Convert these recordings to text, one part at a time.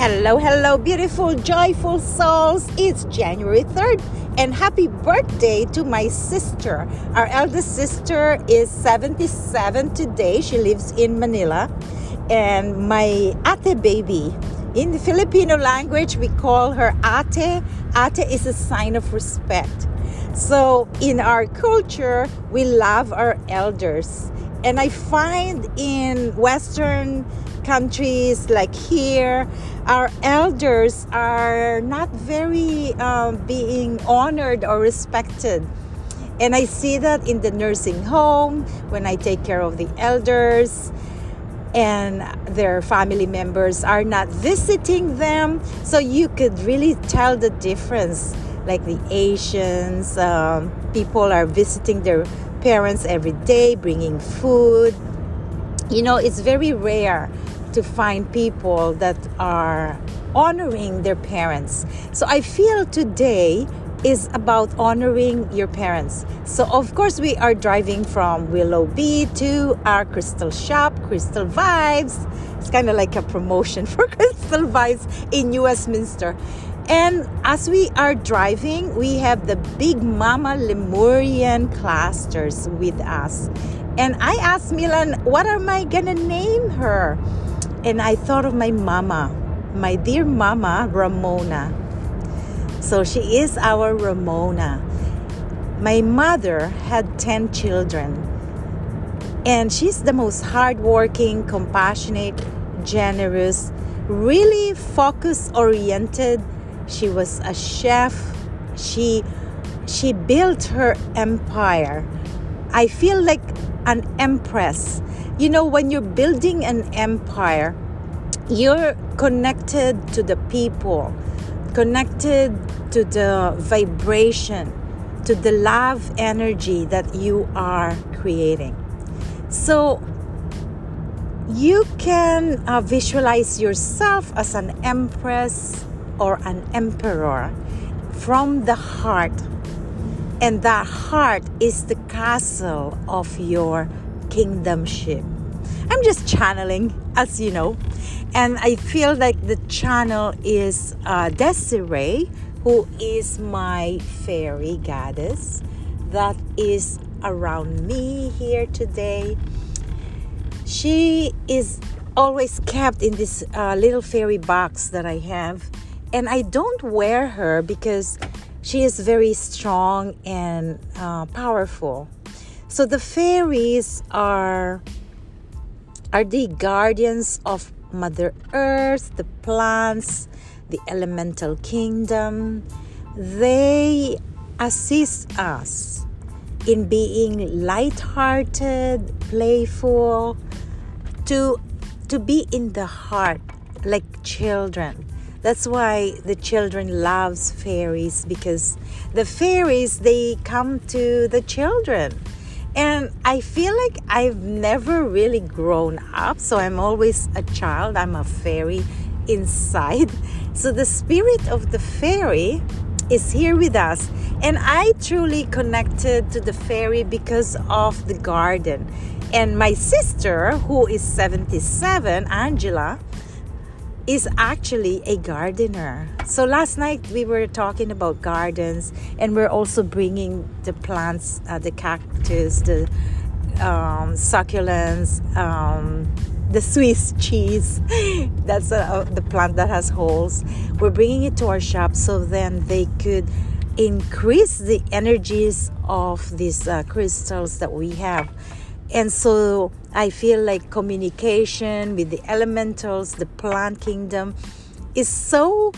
Hello, hello, beautiful, joyful souls. It's January 3rd, and happy birthday to my sister. Our eldest sister is 77 today. She lives in Manila. And my ate baby, in the Filipino language, we call her ate. Ate is a sign of respect. So, in our culture, we love our elders. And I find in Western countries like here, our elders are not very um, being honored or respected. And I see that in the nursing home when I take care of the elders and their family members are not visiting them. So you could really tell the difference. Like the Asians, um, people are visiting their parents every day, bringing food. You know, it's very rare to find people that are honoring their parents. So I feel today is about honoring your parents. So of course we are driving from Willoughby to our crystal shop, Crystal Vibes. It's kind of like a promotion for Crystal Vibes in Westminster. And as we are driving, we have the Big Mama Lemurian clusters with us. And I asked Milan, what am I gonna name her? And I thought of my mama, my dear mama, Ramona. So she is our Ramona. My mother had 10 children. And she's the most hardworking, compassionate, generous, really focus oriented. She was a chef. She she built her empire. I feel like an empress you know, when you're building an empire, you're connected to the people, connected to the vibration, to the love energy that you are creating. So you can uh, visualize yourself as an empress or an emperor from the heart. And that heart is the castle of your kingdomship. I'm just channeling, as you know, and I feel like the channel is uh, Desiree, who is my fairy goddess that is around me here today. She is always kept in this uh, little fairy box that I have, and I don't wear her because she is very strong and uh, powerful. So the fairies are are the guardians of Mother Earth, the plants, the elemental kingdom. They assist us in being light-hearted, playful, to to be in the heart like children. That's why the children loves fairies because the fairies they come to the children and I feel like I've never really grown up, so I'm always a child. I'm a fairy inside. So the spirit of the fairy is here with us. And I truly connected to the fairy because of the garden. And my sister, who is 77, Angela, is actually a gardener. So last night we were talking about gardens, and we're also bringing the plants, uh, the cactus, the um, succulents, um, the Swiss cheese. That's uh, the plant that has holes. We're bringing it to our shop so then they could increase the energies of these uh, crystals that we have and so I feel like communication with the elementals, the plant kingdom, is so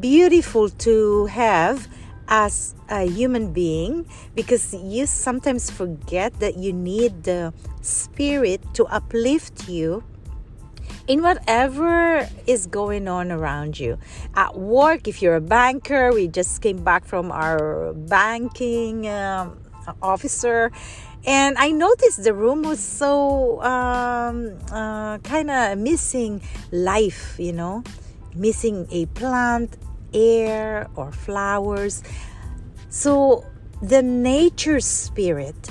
beautiful to have as a human being because you sometimes forget that you need the spirit to uplift you in whatever is going on around you. At work, if you're a banker, we just came back from our banking um, officer and I noticed the room was so um, uh, kind of missing life, you know, missing a plant, air, or flowers. So the nature spirit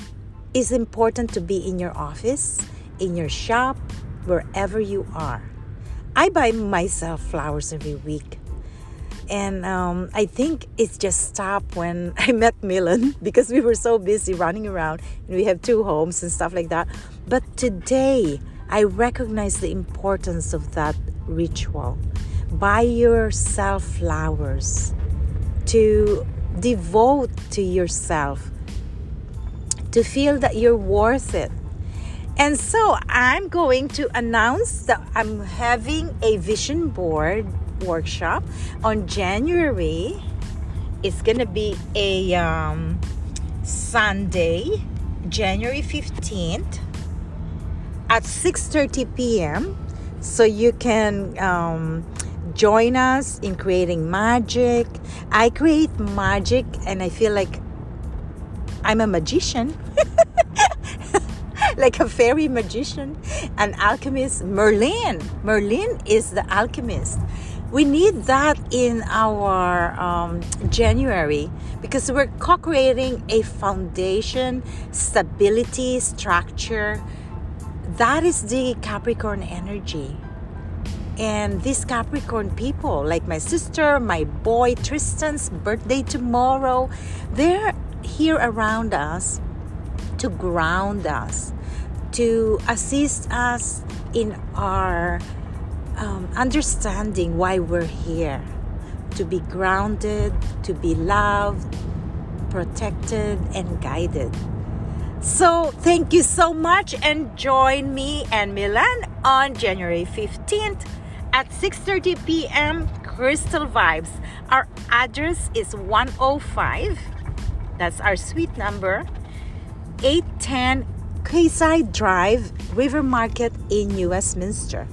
is important to be in your office, in your shop, wherever you are. I buy myself flowers every week. And um, I think it just stopped when I met Milan because we were so busy running around and we have two homes and stuff like that. But today, I recognize the importance of that ritual. Buy yourself flowers to devote to yourself, to feel that you're worth it. And so I'm going to announce that I'm having a vision board workshop on January. It's gonna be a um, Sunday, January 15th at 6:30 p.m. So you can um, join us in creating magic. I create magic, and I feel like I'm a magician. like a fairy magician, an alchemist. Merlin. Merlin is the alchemist we need that in our um, January because we're co creating a foundation, stability, structure. That is the Capricorn energy. And these Capricorn people, like my sister, my boy Tristan's birthday tomorrow, they're here around us to ground us, to assist us in our um, understanding why we're here to be grounded, to be loved, protected, and guided. So, thank you so much and join me and Milan on January 15th at 6:30 p.m. Crystal Vibes. Our address is 105. That's our suite number. 810 Quayside Drive, River Market in New Westminster.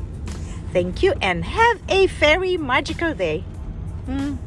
Thank you and have a very magical day. Mm.